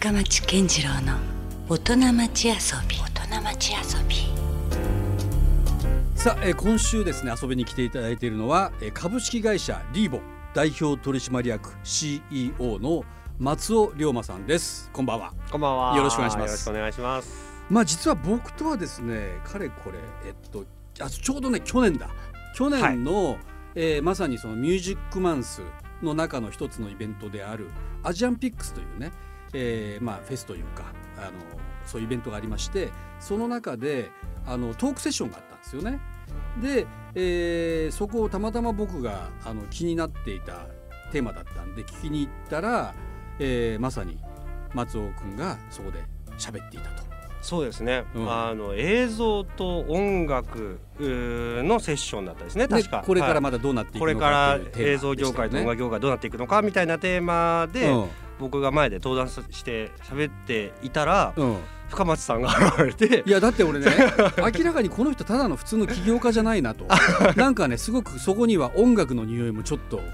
深町健次郎の大人町遊び。大人町遊び。さあ、えー今週ですね遊びに来ていただいているのは、えー株式会社リーボ代表取締役 CEO の松尾龍馬さんです。こんばんは。こんばんは。よろしくお願いします。よろしくお願いします。まあ実は僕とはですねかれこれえっとあちょうどね去年だ。去年の、えーまさにそのミュージックマンスの中の一つのイベントであるアジアンピックスというね、えーまあフェスというかあのそういうイベントがありましてその中であのトークセッションがあったんですよね。で、えーそこをたまたま僕があの気になっていたテーマだったんで聞きに行ったら、えーまさに松尾君がそこで喋っていたと。そうですね。うんあの映像と音楽のセッションだったですね。で確か。これからはいまだどうなっていくこれのからかというテーマ映像業界と音で楽業界どうなっていくのかみたいなテーマで、したよね僕が前で登壇して喋っていたら、うん。うん深松さんが現れていやだって俺ね 明らかにこの人ただの普通の起業家じゃないなと。なんかねすごくそこには音楽の匂いもちょっとやっ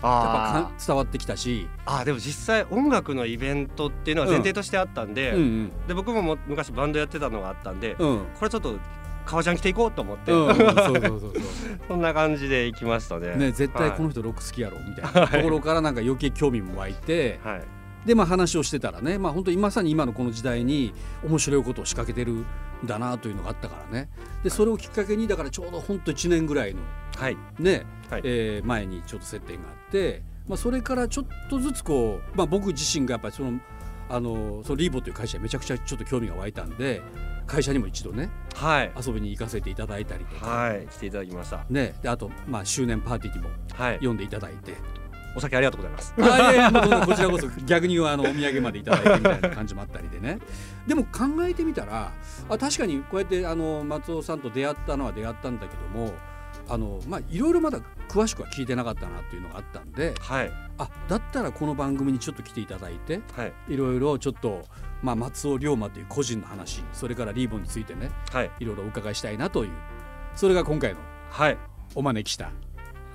ぱ伝わってきたし、ーあーでも実際音楽のイベントっていうのは前提としてあったんで、うんうん。で僕もも昔バンドやってたのがあったんで、うん。これちょっと革ジャン着ていこうと思って、うん、そうそうそうそう。そんな感じで行きましたね。ね絶対この人、人ロック好きやろみたいな。ところからなんか余計興味も湧いてはい、でまあ話をしてたらねまあ本当にまさに今のこの時代に面白いことを仕掛けてるんだなというのがあったからね。でそれをきっかけにだからちょうど本当1年ぐらいのはい、ね、はい。えー前にちょっと接点があって、まあ、それからちょっとずつこう、まあ、僕自身がやっぱりそのあのそのリーボという会社にめちゃくちゃちょっと興味が湧いたんで会社にも一度ねはい、遊びに行かせていただいたりとか、はい、来ていただきました。ね、であと、まあ、周年パーティーにもはい、呼んでいただいて。お酒ありがとうございます。あいやいやこちらこそ逆にあのお土産までいただいてみたいな感じもあったりでねでも考えてみたらあ確かにこうやってあの松尾さんと出会ったのは出会ったんだけどもあのまあいろいろまだ詳しくは聞いてなかったなっていうのがあったんではい、あだったらこの番組にちょっと来ていただいてはい、いろいろちょっと、まあ、松尾龍馬という個人の話それからリーボンについてねはい、いろいろお伺いしたいなというそれが今回のはい、お招きした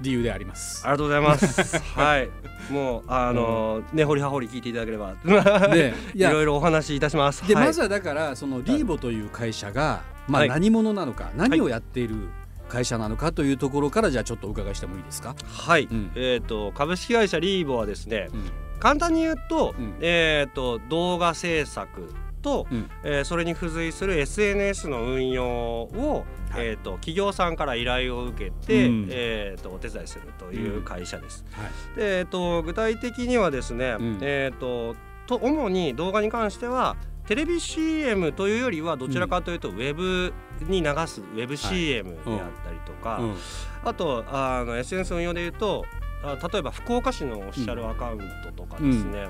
理由であります。ありがとうございます。はい、もうあの根掘り葉掘り聞いていただければ、で いろいろお話しいたします。はい、でまずはだからそのリーボという会社が、まあ、はい。何者なのか、何をやっている会社なのかというところからじゃあちょっとお伺いしてもいいですか？はい、うん。えっ、と株式会社リーボはですね、うん。簡単に言うと、うん。えっ、と動画制作と、うん。えーそれに付随する SNS の運用を、はい。えー、と企業さんから依頼を受けて、うん。えー、とお手伝いするという会社です。はい。でえー、と具体的にはですね、うん。えと主に動画に関してはテレビ CM というよりはどちらかというとウェブに流すウェブ CM であったりとか、うん。あとあの SNS 運用でいうとあ例えば福岡市のオフィシャルアカウントとかですね、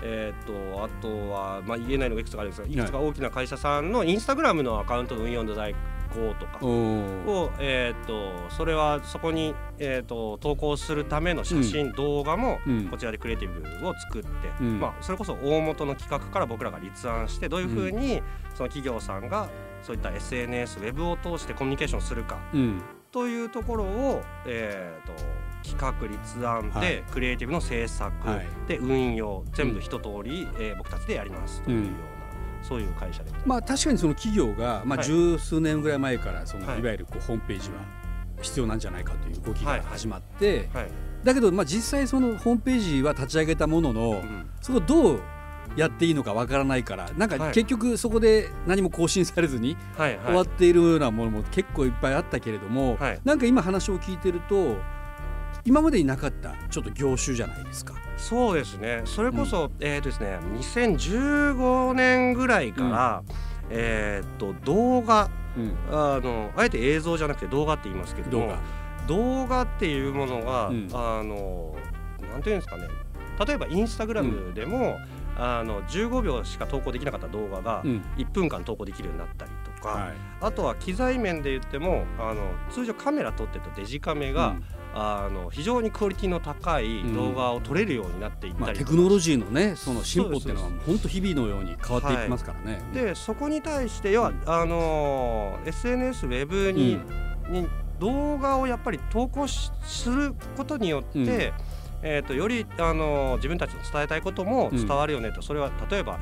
えー、とあとは、まあ、言えないのがいくつかあるんですがいくつか大きな会社さんのインスタグラムのアカウントの運用の在庫とか。を、えー、とそれはそこに、えー、と投稿するための写真、動画もうん。こちらでクリエイティブを作って、うん。まあ、それこそ大元の企画から僕らが立案してどういうふうにその企業さんがそういった SNS ウェブを通してコミュニケーションするかうん。というところを、えー、と企画立案で、はい。クリエイティブの制作、はい。で運用全部一通り、えー僕たちでやりますというような、そういう会社でまあ確かにその企業が、まあ、はい。十数年ぐらい前からその、はい。い、わゆるこうホームページは必要なんじゃないかという動きがはい。始まって、はい。だけど、まあ、実際そのホームページは立ち上げたものの、うん。そこをどうやっていいのかわからないからなんかはい。結局そこで何も更新されずにはい。終わっているようなものも結構いっぱいあったけれども、はい。なんか今話を聞いてると今までになかったちょっと業種じゃないですか。そうですね。それこそ、えーとですね2015年ぐらいから、えー、と動画うん、あのあえて映像じゃなくて動画って言いますけども動画、動画っていうものが、うん。あのなんていうんですかね。例えばインスタグラムでも、あの15秒しか投稿できなかった動画がうん。1分間投稿できるようになったりとか、はい。あとは機材面で言ってもあの通常カメラ撮ってたデジカメが、うんあの非常にクオリティの高い動画を撮れるようになっていっまあ、たりテとか。クノロジーのねその進歩っていうのは本当日々のように変わっていきますからね。でそこに対して要は、あの SNS ウェブに,、に動画をやっぱり投稿しすることによって、うん。えー、とより、あの自分たちの伝えたいことも伝わるよねと、それは例えば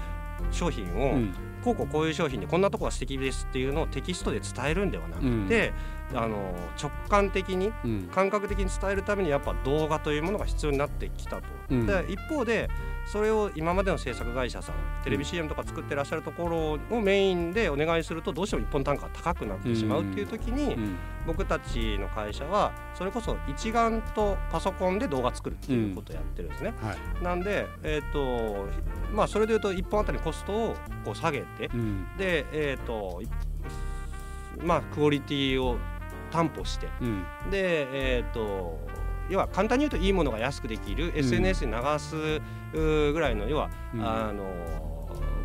商品を、うん。こうこうこういう商品でこんなとこが素敵ですっていうのをテキストで伝えるんではなくて、あの直感的にうん。感覚的に伝えるためにやっぱ動画というものが必要になってきたと。うん。で一方でそれを今までの制作会社さんテレビ CM とか作ってらっしゃるところをメインでお願いするとどうしても一本単価が高くなってしまうっていう時に、うん。僕たちの会社はそれこそ一眼とパソコンで動画作るっていうことをやってるんですね。はい。なんで、えーとまあ、それでいうと1本あたりコストをこう下げてうん。で、えーといまあ、クオリティを担保して。うん。で、えー、と要は簡単に言うといいものが安くできる、SNS に流すぐらいの要は、うん。あの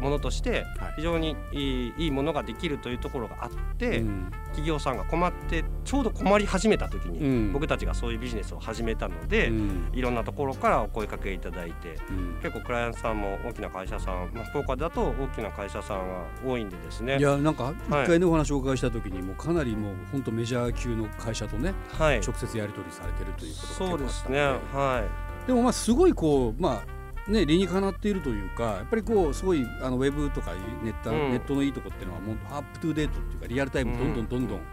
ものとしてはい。非常にいいいいものができるというところがあって、うん。企業さんが困ってちょうど困り始めた時に、うん。僕たちがそういうビジネスを始めたので、うん。いろんなところからお声かけいただいてうん。結構クライアントさんも大きな会社さん、まあ、福岡だと大きな会社さんが多いんでですね。いやなんか一はい。回ねお話をお伺いした時にもうかなりもう本当メジャー級の会社とねはい。直接やり取りされてるということがそうですねはでもまあすごいこうまあね理にかなっているというかやっぱりこうすごいあのウェブとかネット,、うん。ネットのいいとこっていうのはもうアップトゥーデートっていうかリアルタイムどんどんどんどんい、うん。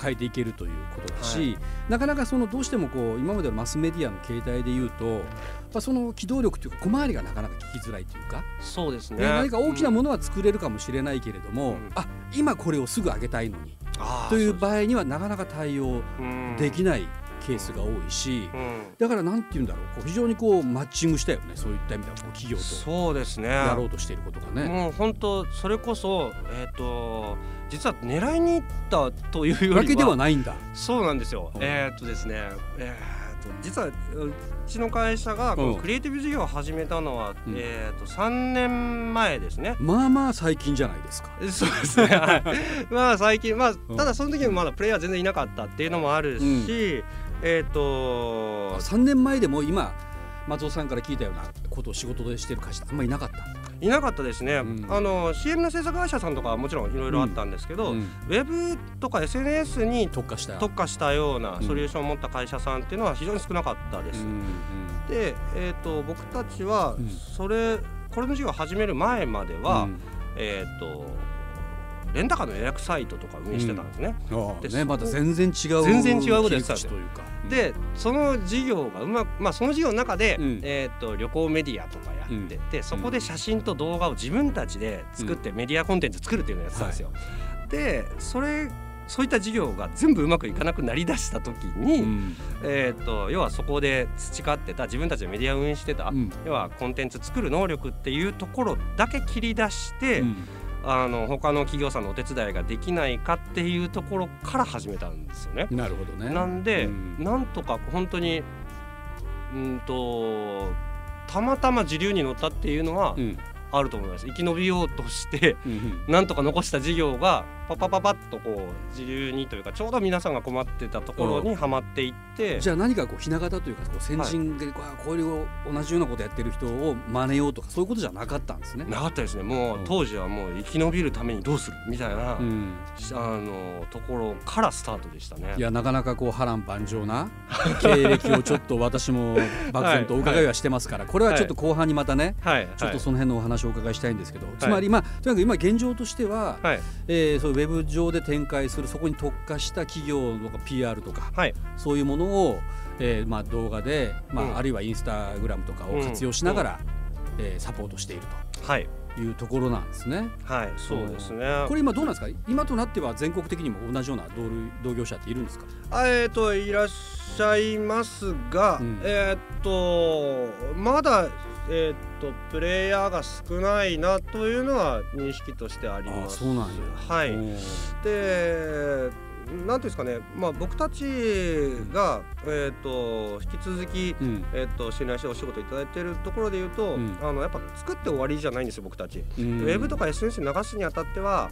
変えていけるということだし、はなかなかそのどうしてもこう今までのマスメディアの形態で言うと、まあ、その機動力というか小回りがなかなか聞きづらいというか、そうですね。ね何か大きなうんものは作れるかもしれないけれども、うん。あ今これをすぐ上げたいのにというそ場合にはなかなか対応うん。できないケースが多いし、うんだからなんて言うんだろうこう非常にこうマッチングしたよねそういった意味ではこう企業とそうですねやろうとしていることがね。もう本当それこそえっ、と実は狙いに行ったというわけではないんだ。そうなんですよ。うんえーっとですね、えーっと実はうちの会社がクリエイティブ事業を始めたのは、うんえーっと3年前ですね。まあまあ最近じゃないですか。そうですね。はいまあ最近まあうんただその時もまだプレイヤー全然いなかったっていうのもあるし、えーっと3年前でも今松尾さんから聞いたようなことを仕事でしてる会社あんまりいなかった？いなかったですね。うんあの CM の制作会社さんとかはもちろんいろいろあったんですけど、うんウェブとか SNS に特化した。特化したようなうんソリューションを持った会社さんっていうのは非常に少なかったです。うんで、えー、と僕たちはうんそれ、これの授業を始める前までうんは、うんえっ、とレンタカーの予約サイトとか運営してたんですね。でそああねまた全然違う全然違うことやってたと。いうか。でその事業がうまくまあその事業の中で、うん。えー、と旅行メディアとかやってて、そこで写真と動画を自分たちで作ってメディアコンテンツ作るっていうのをやってたんですよ。でそれそういった事業が全部うまくいかなくなりだした時に、うん。えー、と要はそこで培ってた自分たちでメディアを運営してた、うん。要はコンテンツ作る能力っていうところだけ切り出して、うんあの他の企業さんのお手伝いができないかっていうところから始めたんですよね。なるほどね。なんで、うんなんとか本当にうんとたまたま時流に乗ったっていうのはうんあると思います。生き延びようとしてうんなんとか残した事業がパパパパッとこう時流にというかちょうど皆さんが困ってたところにはまっていって、じゃあ何かこうひな形というかこう先人でこうこういう同じようなことやってる人を真似ようとかそういうことじゃなかったんですね。なかったですね。もう、うん当時はもう生き延びるためにどうするみたいな、うん。あのところからスタートでしたね。いやなかなかこう波乱万丈な経歴をちょっと私も漠然とお伺いはしてますから、これはちょっと後半にまたね、はい、ちょっとその辺のお話をお伺いしたいんですけど、つい。まりまあとにかく今現状としては、はい。えーそういうウェブ上で展開するそこに特化した企業とか PR とかはい。そういうものを、えーまあ、動画で、まあうん。あるいはインスタグラムとかを活用しながら、えーサポートしているはい。というところなんですね。はいそうですね。これ今どうなんですか？今となっては全国的にも同じような同類同業者っているんですか？あえっ、といらっしゃいますが、うん。えっ、とまだえっ、とプレイヤーが少ないなというのは認識としてあります。あそうなんや。はい。でなんていうんですかね、まあ僕たちがえっ、と引き続きうん。えっと信頼してお仕事いただいているところで言うと、うん。あのやっぱ作って終わりじゃないんですよ僕たち。うん。ウェブとか SNS に流すにあたっては、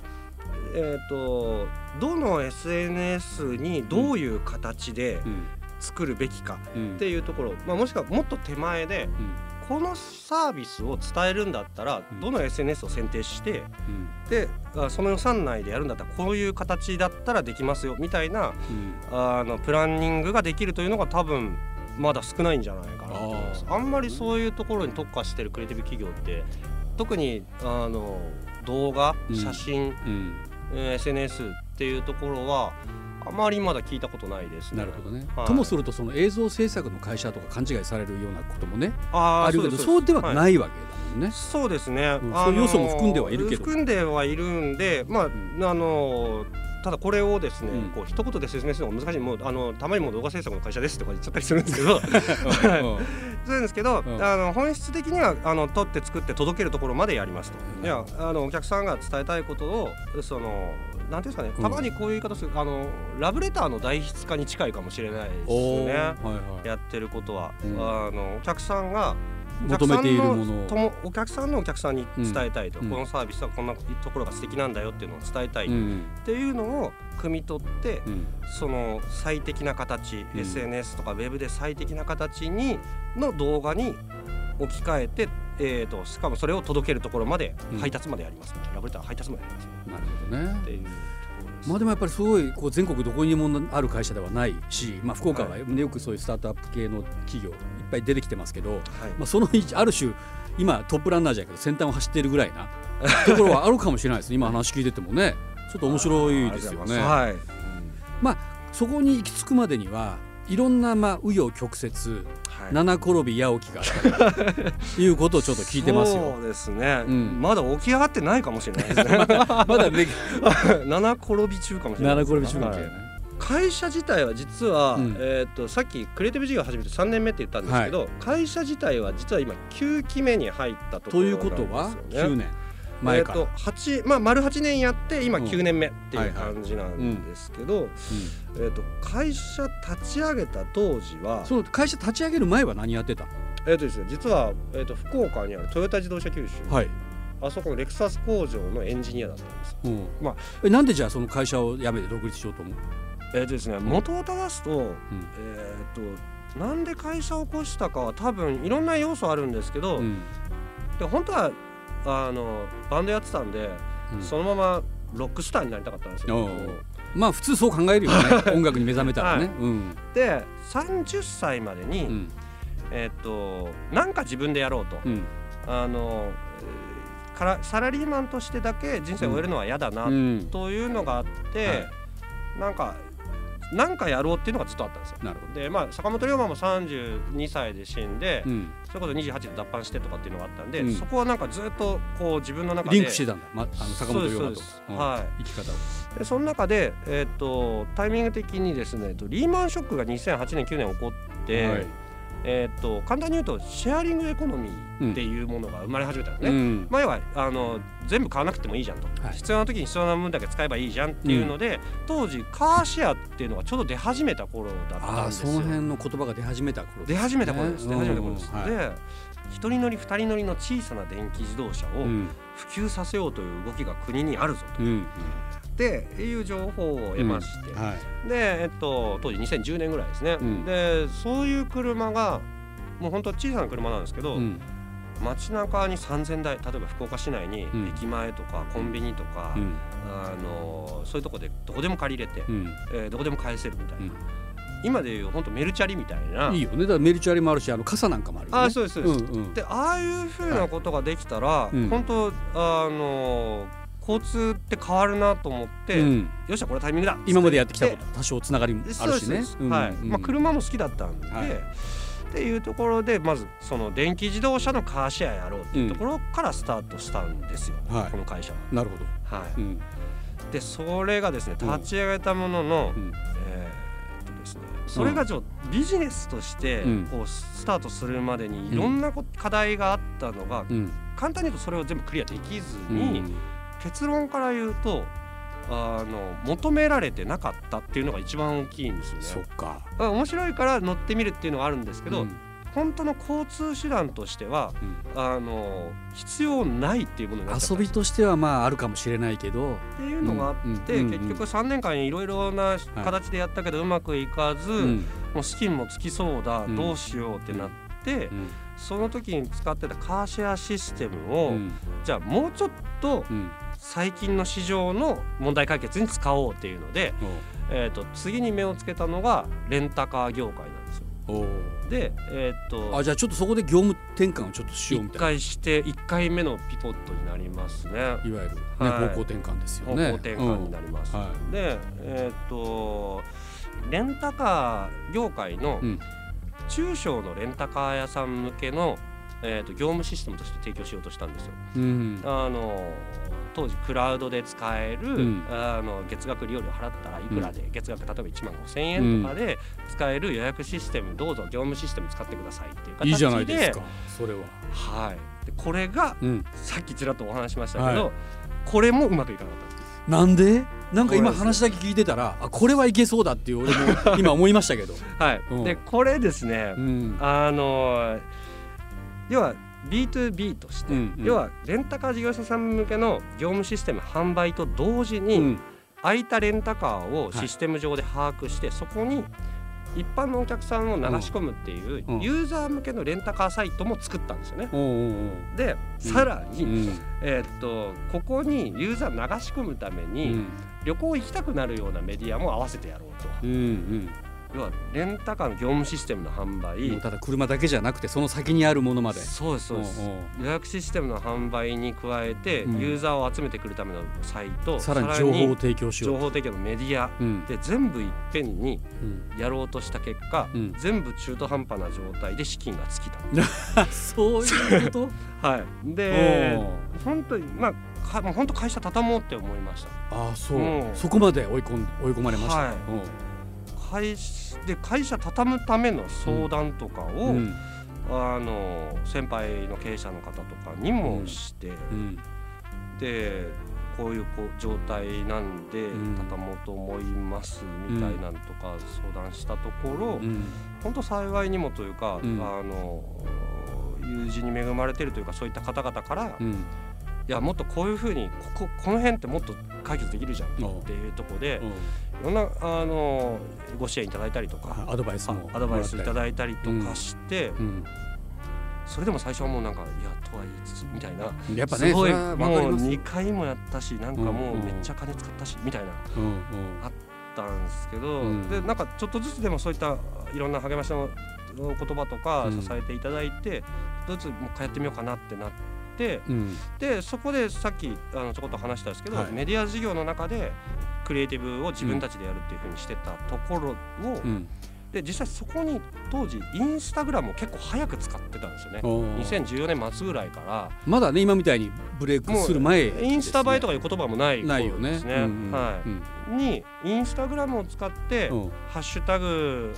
えー、とどの SNS にどういう形でうん。作るべきかうんっていうところ、まあ、もしくはもっと手前でうんこのサービスを伝えるんだったらうん。どの SNS を選定してうん。であその予算内でやるんだったらこういう形だったらできますよみたいなうん。あのプランニングができるというのが多分まだ少ないんじゃないかなと思います。あんまりそういうところに特化してるクリエイティブ企業って特にあの動画うん。写真、うん。えー SNS っていうところはあまりまだ聞いたことないですね。なるほどね、はい。ともするとその映像制作の会社とか勘違いされるようなこともねあるけどすそうでははい。ないわけだもんね。そうですね、うんあのそういう要素も含んではいるけど。含んではいるんでまあ、あのただこれをですね、うん。こう一言で説明するのが難しい。もうあのたまにもう動画制作の会社ですとか言っちゃったりするんですけど。うん。そうなんですけど、うん。あの本質的にはあの撮って作って届けるところまでやりますと。うん。いやあのお客さんが伝えたいことをそのなんていうんですかね、うん。たまにこういう言い方するあのラブレターの代筆化に近いかもしれないですね。はいはい。やってることは、うん。あのお客さんが求めているものを。ともお客さんのお客さんに伝えたいと、うん。このサービスはこんなところが素敵なんだよっていうのを伝えたいっうん。ていうのを汲み取って、うん。その最適な形、うん。SNS とかウェブで最適な形にの動画に置き換えて、えー、としかもそれを届けるところまで、うん。配達までやりますねラブレター配達までやりますねなるほどね。っていう。まあでもやっぱりすごいこう全国どこにもある会社ではないし、まあ、福岡はよくそういうスタートアップ系の企業いっぱい出てきてますけど、はい。まあ、その一ある種今トップランナーじゃないけど先端を走っているぐらいな ところはあるかもしれないですね。今話聞いててもね。ちょっと面白いですよね。はい、そこに行き着くまでにはいろんなまあ紆余曲折はい。七転び八起きがあったという ことをちょっと聞いてますよ。そ。うですね、うん。まだ起き上がってないかもしれないですね。まだね 七転び中かもしれない七です転び中かもしれない。会社自体は実は、うん。えー、とさっきクリエイティブ事業を始めて3年目って言ったんですけど、会社自体は実は今9期目に入ったとことろいうなんですよね。ことは9年前から。えー、と8まあ丸8年やって今うん。9年目っていう感じなんですけど、うん。えー、と会社立ち上げた当時は。その会社立ち上げる前は何やってたえーとですね、実は、えー、と福岡にあるトヨタ自動車九州、はい、あそこのレクサス工場のエンジニアだったんですよ。うん。まあ。えなんでじゃあその会社を辞めて独立しようと思う、えーとですね、元を正すと,、うん。えー、となんで会社を起こしたかは多分いろんな要素あるんですけど、うん。で本当はあのバンドやってたんで、うん。そのままロックスターになりたかったんですよ。まあ普通そう考えるよね。音楽に目覚めたらね、はい。うん。で30歳までに、うん。えっ、となんか自分でやろうと、うん。あのえーからサラリーマンとしてだけ人生を終えるのは嫌だな、うん。というのがあって、はい。なんかなんかやろうっていうのがずっとあったんですよ。でまあ坂本龍馬も32歳で死んで、うん、それこそ28で脱藩してとかっていうのがあったんで、うん。そこはなんかずっとこう自分の中でリンクしてたんだ、ま、あの坂本龍馬と。そうん。は生き方を、でその中で、えー、とタイミング的にですねえっとリーマンショックが2008年9年起こって、はいえー、と簡単に言うとシェアリングエコノミーっていうものが生まれ始めたんですね。うん。まあ、要はあの全部買わなくてもいいじゃんと、はい。必要な時に必要な分だけ使えばいいじゃんっていうので、当時カーシェアっていうのがちょうど出始めた頃だったんですよ。その辺の言葉が出始めた頃出始めた頃です、ね出始めた頃です、うんはい。で一人乗り二人乗りの小さな電気自動車をうん。普及させようという動きが国にあるぞと、うんでいう情報を得まして、はい。で、えっと、当時2010年ぐらいですね、うん。でそういう車がもう本当小さな車なんですけど、うん。街中に3000台例えば福岡市内にうん。駅前とかコンビニとか、うん。あのそういうとこでどこでも借りれて、うん。えーどこでも返せるみたいな、うん。今でいう本当メルチャリみたいな。いいよね。だからメルチュアリもあるしあの傘なんかもあるよね。あそうですそうです、んうん。でああいうふうなことができたら、うん。本当あの交通って変わるなと思って、うん。よっしゃこれタイミングだ今までやってきたこと多少つながりもあるしね。はいうんまあ、車も好きだったんで、はい。っていうところでまずその電気自動車のカーシェアやろうっていうところからスタートしたんですよ、はい。この会社は。なるほど。はうん。い、でそれがですねうん立ち上げたものの、うん。えーっとですね、それがちょっとビジネスとしてうん。こうスタートするまでにいろんなこ課題があったのが、うん。簡単に言うとそれを全部クリアできずうに、ん結論から言うとあの求められてなかったっていうのが一番大きいんですよね。そっか。あ面白いから乗ってみるっていうのはあるんですけど、うん。本当の交通手段としてはうん。あの必要ないっていうものになっ遊びとしてはまああるかもしれないけど。っていうのがあって、うんうん結局3年間いろいろな形でやったけどうまくいかず、うん。もう資金もつきそうだ、うん。どうしようってなって、うん。その時に使ってたカーシェアシステムを、うん。じゃあもうちょっとうん最近の市場の問題解決に使おうっていうので、えー、と次に目をつけたのがレンタカー業界なんですよ。でえーっとあじゃあちょっとそこで業務転換をちょっとしようみ一たい回して1回目のピボットになりますね。ないわゆる、ねはい。方向転換ですよ方ね向転換になります、うん。はでえーっとレンタカー業界のうん。中小のレンタカー屋さん向けの、えーっと業務システムとして提供しようとしたんですよ。うん。あの当時クラウドで使える、ん。あの月額利用料払ったらいくらで、月額例えば1万5,000円とかで使える予約システムどうぞ業務システム使ってくださいっていう形でいいじゃないですか。それは、はい、でこれがうん、さっきちらっとお話ししましたけど、はい。これもうまくいかなかったんです。なんで？なんか今話だけ聞いてたらあこれはいけそうだっていう俺も 今思いましたけど、はい、うん。でこれですね、うん。あの要は B2B として、うんうん。要はレンタカー事業者さん向けの業務システム販売と同時に、うん。空いたレンタカーをシステム上で把握して、そこに一般のお客さんを流し込むっていううんユーザー向けのレンタカーサイトも作ったんですよね。おうおうおう。でさらに、うん。えーっとここにユーザー流し込むためうに、ん。旅行行きたくなるようなメディアも合わせてやろうと。うんうん要はレンタカーの業務システムの販売、ただ車だけじゃなくてその先にあるものまで。そうですそうです。予約システムの販売に加えて、うん。ユーザーを集めてくるためのサイトさらに情報を提供しよう情報提供のメディア。うん。で全部いっぺんにうん。やろうとした結果、うん。全部中途半端な状態で資金が尽きた。そういうこと？はい、で本当にまあかもう本当会社畳もうって思いました。ああそう、うん。そこまで追い込ん追い込まれました、はい会社で会社畳むための相談とかを、うん。あの先輩の経営者の方とかにもして、うん。でこういうこう状態なんでうん。畳もうと思いますみたいなんとか相談したところ、うん。本当幸いにもというか、うん。あの友人に恵まれてるというかそういった方々から、いうんやもっとこういうふうにこここの辺ってもっと解決できるじゃんっていうところでうん。いろんなあのご支援いただいたりとかアドバイスもあアドバイスいたいだいたりとかして、うん、それでも最初はもうなんかいやとは言いつつみたいな。やっぱねすごいもうります。2回もやったしなんかもううんめっちゃ金使ったしみたいなうんうん。あったんですけど、うん。でなんかちょっとずつでもそういったいろんな励ましの言葉とかうん。支えていただいて、ちょっとずつもう一回やってみようかなってなってうん。でそこでさっきあのちょこっと話したんですけど、はい。メディア事業の中でクリエイティブを自分たちでやるっていうふうにしてたところを、うん。で実際そこに当時インスタグラムを結構早く使ってたんですよね。おー。2014年末ぐらいから。まだね今みたいにブレイクする前ね、インスタ映えとかいう言葉もないないよね。うんうん。はい。うんにインスタグラムを使って、うん。ハッシュタグ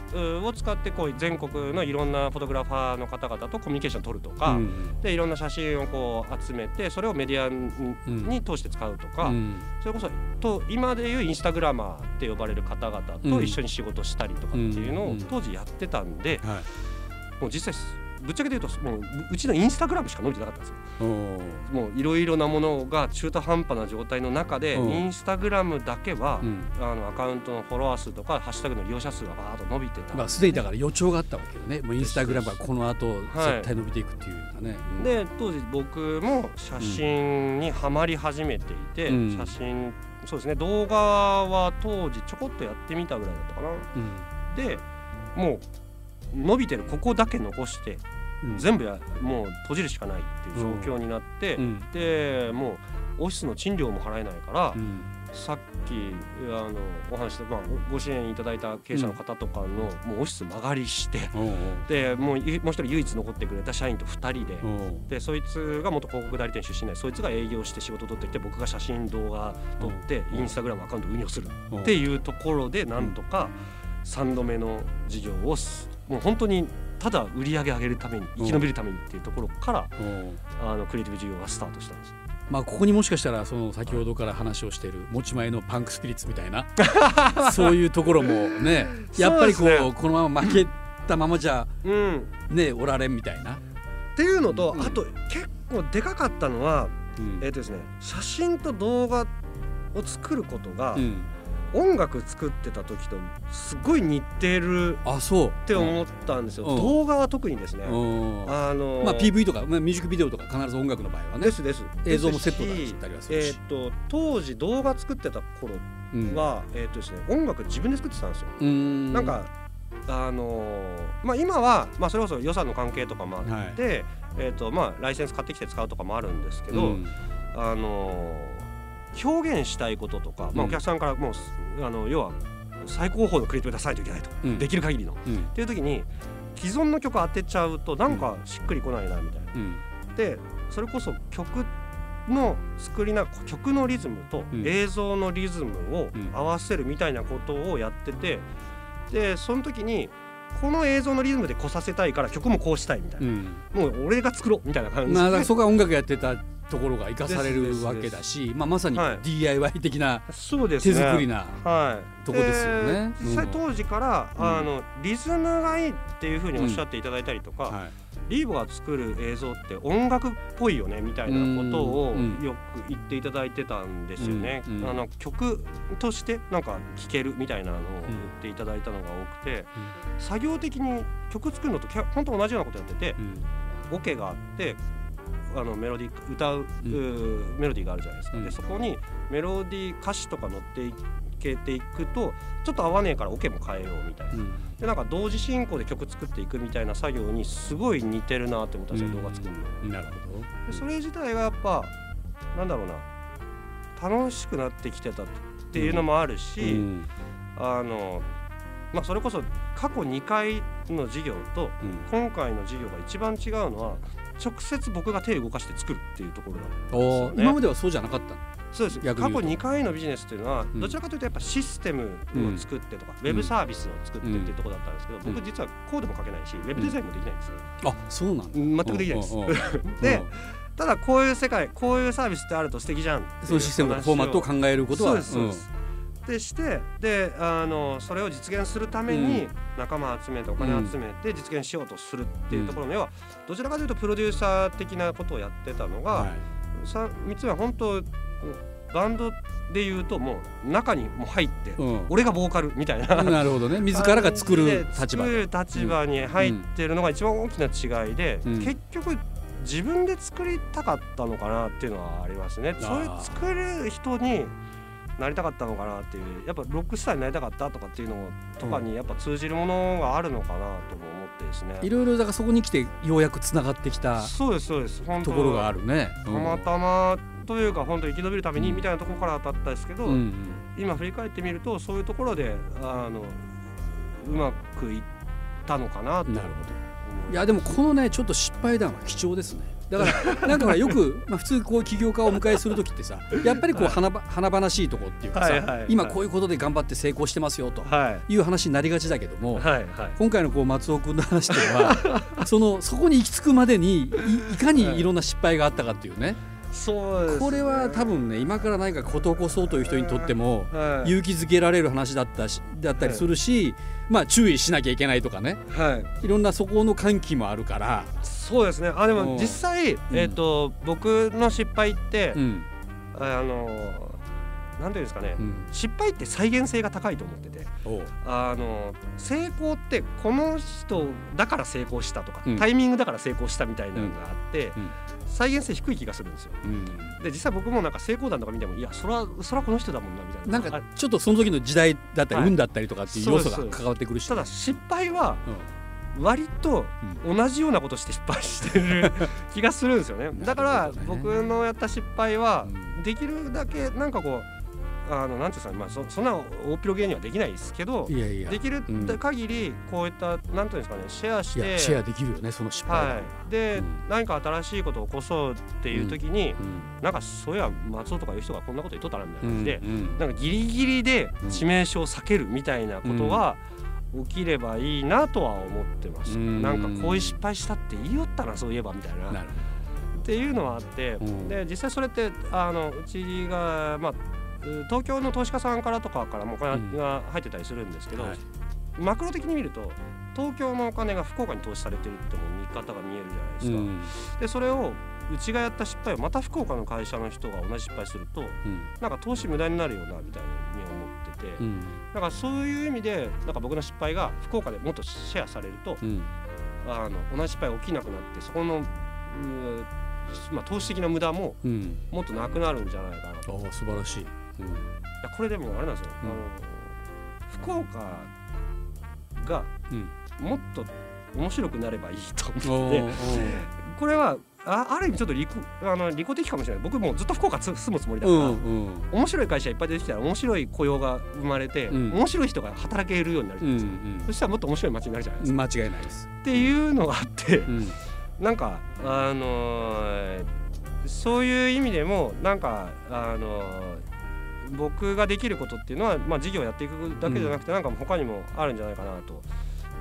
を使ってこう全国のいろんなフォトグラファーの方々とコミュニケーション取るとか、うんでいろんな写真をこう集めてそれをメディアに,、通して使うとか、うん。それこそと今でいうインスタグラマーって呼ばれる方々と一緒に仕事したりとかっていうのをうん。当時やってたんで、はい。もう実際ぶっちゃけて言うともううちのインスタグラムしか伸びてなかったんですよ。もういろいろなものが中途半端な状態の中で、うん。インスタグラムだけは、うん。あのアカウントのフォロワー数とかハッシュタグの利用者数がバーッと伸びてた。んまあすでにだから予兆があったわけよね。もうインスタグラムはこの後絶対伸びていくっていうかね、うん。で当時僕も写真にはまり始めていて、うん。写真そうですね。動画は当時ちょこっとやってみたぐらいだったかな。うん。でもう伸びてるここだけ残してうん。全部やもう閉じるしかないっていう状況になって、うん。でもうオフィスの賃料も払えないから、うん。さっきあのお話した、まあ、ごご支援いただいた経営者の方とかの、もうオフィス間借りしてでもういもう一人唯一残ってくれた社員と2人で。でそいつが元広告代理店出身でそいつが営業して仕事取ってきて僕が写真動画撮ってうん。インスタグラムアカウント運用するっていうところでなんとか3度目の事業をすもう本当にただ売り上げ上げるために生き延びるためにっていうところからおうあのクリエイティブ事業がスタートしたんです。まあここにもしかしたらその先ほどから話をしている持ち前のパンクスピリッツみたいな そういうところもね やっぱりこうこのまま負けたままじゃうん、ねおられんみたいな、っていうのと、うん。あと結構でかかったのは、うん。えっ、とですね写真と動画を作ることが、うん音楽作ってた時とすごい似てるあそう。っって思ったんですよ、うん。動画は特にですね、うん。あのまあ PV とか、まあ、ミュージックビデオとか必ず音楽の場合はね。ですです。映像もセットだったりはするしえーっと当時動画作ってた頃うん。は、えーっとですね音楽自分で作ってたんですよ、うん。なんかあのーまあ、今は、まあ、それこそ予算の関係とかもあって、はい。えーとまあ、ライセンス買ってきて使うとかもあるんですけど、うん。あのー表現したいこととか、まあ、うんお客さんからもうすあの要は最高峰のクリエイティブ出さないといけないと、うん。できる限りの。うん。っていう時に既存の曲当てちゃうとなんかしっくりこないなみたいな。うん。でそれこそ曲の作りな曲のリズムとうん。映像のリズムをうん。合わせるみたいなことをやっててでその時にこの映像のリズムで来させたいから曲もこうしたいみたいな、うん。もう俺が作ろうみたいな感じで、まあそこは音楽やってたところが生かされるわけだし、まあ、まさにはい。DIY 的な手そうですね。作りな、はい、とこですよね。実際当時から、うん。あのリズムがいいっていうふうにおっしゃっていただいたりとか、はい。リーボが作る映像って音楽っぽいよねみたいなことをうんよく言っていただいてたんですよね。あの曲としてなんか聴けるみたいなのを言っていただいたのが多くて、作業的に曲作るのと本当同じようなことやっててうん。オ、ケがあってあのメロディー歌う、ん。うーメロディーがあるじゃないですか。うん。でそこにメロディー歌詞とか乗っていけていくとちょっと合わねえからオケも変えようみたいな。うん。でなんか同時進行で曲作っていくみたいな作業にすごい似てるなって思ったんですよ、動画作るの。なるほど。でそれ自体がやっぱなんだろうな。楽しくなってきてたっていうのもあるし、うん。あのまあそれこそ過去2回の授業とうん。今回の授業が一番違うのは直接僕が手を動かして作るっていうところだおーね今まではそうじゃなかった。そうです。過去逆に言うと。2回のビジネスっていうのはん。どちらかというとやっぱシステムを作ってとか、ウェブサービスを作ってっていうところだったんですけど、うん。僕実はコードも書けないしウェブデザインもできないんですよ、あそうなんだ。全くできないです。うんうんうん。でただこういう世界こういうサービスってあると素敵じゃんそのシステムとかフォーマットを考えることはそうですそうです、でしてであのそれを実現するために仲間集めてお金集めて実現しようとするっていうところの、要はどちらかというとプロデューサー的なことをやってたのが、うんはい。さ3つ目は本当バンドで言うともう中にもう入って、うん。俺がボーカルみたいな。なるほどね。自らが作る立場作る立場に入ってるのが一番大きな違いで、うん。結局自分で作りたかったのかなっていうのはありますね。そういう作る人になりたかったのかなっていうやっぱロックスターになりたかったとかっていうのとかにやっぱ通じるものがあるのかなとも思ってですね。いろいろだからそこに来てようやくつながってきたそうですそうです本当ところがあるね。たまたまというか本当生き延びるためにうん。みたいなところからだったんですけど、うんうん今振り返ってみるとそういうところであのうまくいったのかなと。思なるほど。いやでもこのねちょっと失敗談は貴重ですねだからなんかほらよく、まあ、普通こう起業家をお迎えする時ってさやっぱりこうはい。華ば華々しいとこっていうかさ、今こういうことで頑張って成功してますよとはい。いう話になりがちだけども、今回のこう松尾君の話っていうのは そのそこに行き着くまでにいいかにい。ろんな失敗があったかっていうね、そうこれは多分ね今から何か事を起こそうという人にとってもはい。勇気づけられる話だったしだったりするし、まあ注意しなきゃいけないとかね。はい。いろんなそこの歓喜もあるから、そうですね。あでうん。も実際えっと僕の失敗ってうん。あのなんていうんですかね。うん、失敗って再現性が高いと思ってて。あの成功ってこの人だから成功したとか、うん。タイミングだから成功したみたいなのがあって、うん。再現性低い気がするんですよ。うん、で実際僕もなんか成功談とか見てもいやそれはそれはこの人だもんなみたいな。なんかあちょっとその時の時代だったり、はい。運だったりとかっていう要素が関わってくるし、ただ失敗はうん割と同じようなことして失敗してる 気がするんですよね。だから僕のやった失敗はうん。できるだけなんかこうあのなんていうんですかねまあそそんな大っぴろげにはできないですけどいやいや。できるうん。限りこういったなんていうんですかねシェアしてシェアできるよねその失敗談はい、で、うん。何か新しいことを起こそうっていう時に、うん。なんかそういや松尾とかいう人がこんなこと言っとったなみたいな感じで、うんなんかギリギリで致命傷を避けるみたいなことが起きればいいなとは思ってます、うん。なんかこういう失敗したって言いよったなそういえばみたいな。なるっていうのはあって、うん。で実際それってあのうちがまあう東京の投資家さんからとかからもお金が入ってたりするんですけど、はい。マクロ的に見ると東京のお金が福岡に投資されてるっても見方が見えるじゃないですか。うん。でそれをうちがやった失敗をまた福岡の会社の人が同じ失敗するとうん。なんか投資無駄になるよなみたいに思ってて、うん。なんかそういう意味でなんか僕の失敗が福岡でもっとシェアされるとうん。あの同じ失敗起きなくなってそこのまあ、投資的な無駄もうん。もっとなくなるんじゃないかなと。いああ素晴らしい、うん。やこれでもあれなんですよ、うん。あの福岡がうん。もっと面白くなればいいとお思ってこれはあある意味ちょっと利己あの利己的かもしれない。僕もうずっと福岡つ住むつもりだから、うんうん。面白い会社いっぱい出てきたら面白い雇用が生まれて、うん。面白い人が働けるようになるじゃうないですか、んそしたらもっと面白い街になるじゃないですか、うん間違いないです。っていうのがあってうん。なんかあのーそういう意味でもなんかあのー僕ができることっていうのは、まあ、事業をやっていくだけじゃなくて、なんか他にもあるんじゃないかなと。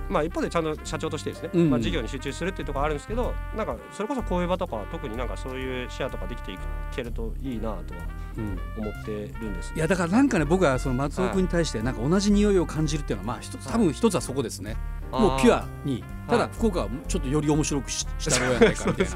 まあ、一方でちゃんと社長としてですね、うん。まあ、事業に集中するっていうところあるんですけどなんかそれこそこういう場とかは特になんかそういうシェアとかできていけるといいなとはうん。思ってるんですいやだからなんかね僕はその松尾君に対してなんか同じ匂いを感じるっていうのはまあ一つ多分一つはそこですね。もうピュアに。ただはい。福岡はちょっとより面白くししたろうやないかみたい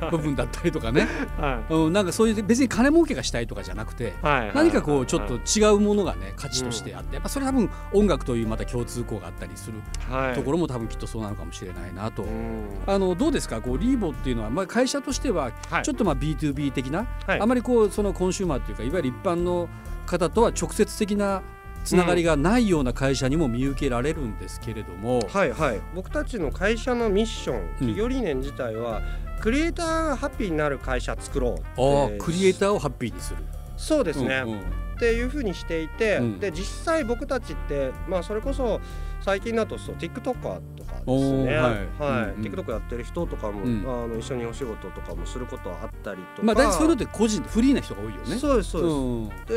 な部分だったりとかね、はうん、なんかそういう別に金儲けがしたいとかじゃなくて何かこうちょっとはい違うものがね価値としてあってやっぱそれ多分音楽というまた共通項があったりするはい。ところも多分きっとそうなのかもしれないなと。うん。あのどうですか？こうリーボっていうのは、まあ、会社としてははい。ちょっとまあ B2B 的な、はい。あまりこうそのコンシューマーっていうかいわゆる一般の方とは直接的なつながりがないような会社にも見受けられるんですけれども、はいはい。僕たちの会社のミッション企業理念自体は、クリエイターがハッピーになる会社作ろうってああクリエイターをハッピーにする。そうですね、うんうん。っていうふうにしていて、うん。で実際僕たちってまあそれこそ最近だとそう TikToker とかですね。はい。はい、うんうん。TikTok やってる人とかも、うん。あの一緒にお仕事とかもすることはあったりとか。まあ大体そういうのって個人フリーな人が多いよね。そうですそうです、んで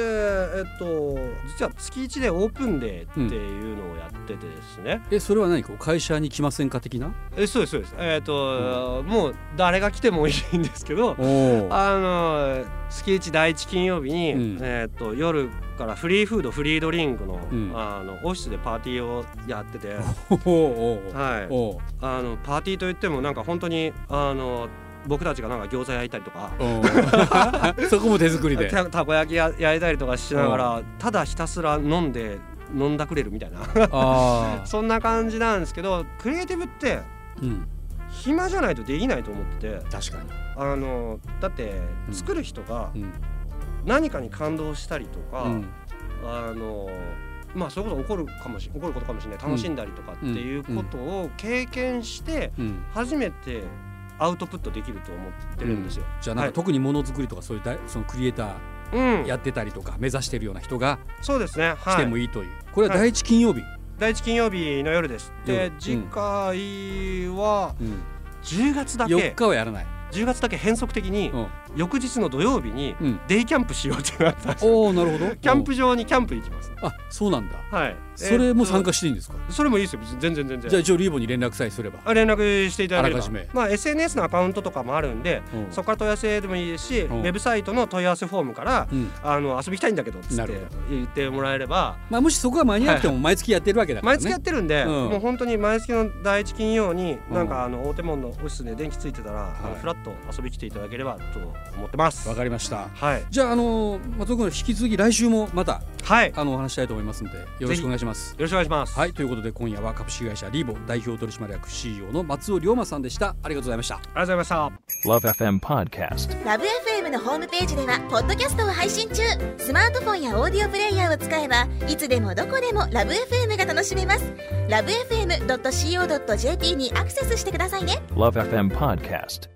えっと実は月1でオープンデーっていうのをやっててですね、えそれは何こう会社に来ませんか的な？えそうですそうです。えっと、もう誰が来てもいいんですけどおあの月1第1金曜日に、うん。えっと夜からフリーフードフリードリンクの,、うん。あのオフィスでパーティーをやってて、はい、おあのパーティーといってもなんか本当にあの僕たちがなんか餃子焼いたりとか。お そこも手作りで。たたこ焼きや焼いたりとかしながらただひたすら飲んで飲んだくれるみたいな。そんな感じなんですけどクリエイティブってうん、暇じゃないとできないと思ってて。確かに。あのだってうん。作る人がうん何かに感動したりとか、うんあのまあそういうこと起こるかもし起こることかもしれない楽しんだりとかっていうことを経験してうん。初めてアウトプットできると思ってるんですよ。じゃあなんかはい特にものづくりとかそういう大そのクリエイタうんーやってたりとか目指してるような人がそうですね。来はい。てもいいという。これは第一金曜日？第一金曜日の夜です。夜で次回はうん。10月だ4け日はやらない。10月だけ変則的にうん。翌日の土曜日にうん。デイキャンプしようってなったんですよ。おおなるほど。キャンプ場にキャンプ行きます。あそうなんだ。はい。それも参加。加していいんですか？それもいいですよ。全然全然。じゃあ一応リーボに連絡さえすれば。あ連絡していただければまあ SNS のアカウントとかもあるんで、うんそこから問い合わせでもいいですし、うんウェブサイトの問い合わせフォームから、うん。あの遊び来たいんだけどっつって言ってもらえればまあもしそこが間に合っても毎月やってるわけだからね。毎月やってるんで、うんもう本当に毎月の第一金曜に、うんなんかあの大手門のオフィスで電気ついてたら、あのフラッと遊び来ていただければと思ってます。わかりました。はいじゃああの松尾君引き続き来週もまたはいよあのお話したいと思いますのでよろしくお願いします。ろしくお願いします。はいということで今夜は株式会社リーボ代表取締役 CEO の松尾龍馬さんでした。ありがとうございました。ありがとうございました。Love FM Podcast. ラブ f m のホームページではポッドキャストを配信中スマートフォンやオーディオプレイヤーを使えばいつでもどこでもラブ f m が楽しめますラブ FM.co.jp にアクセスしてくださいね Love FM Podcast.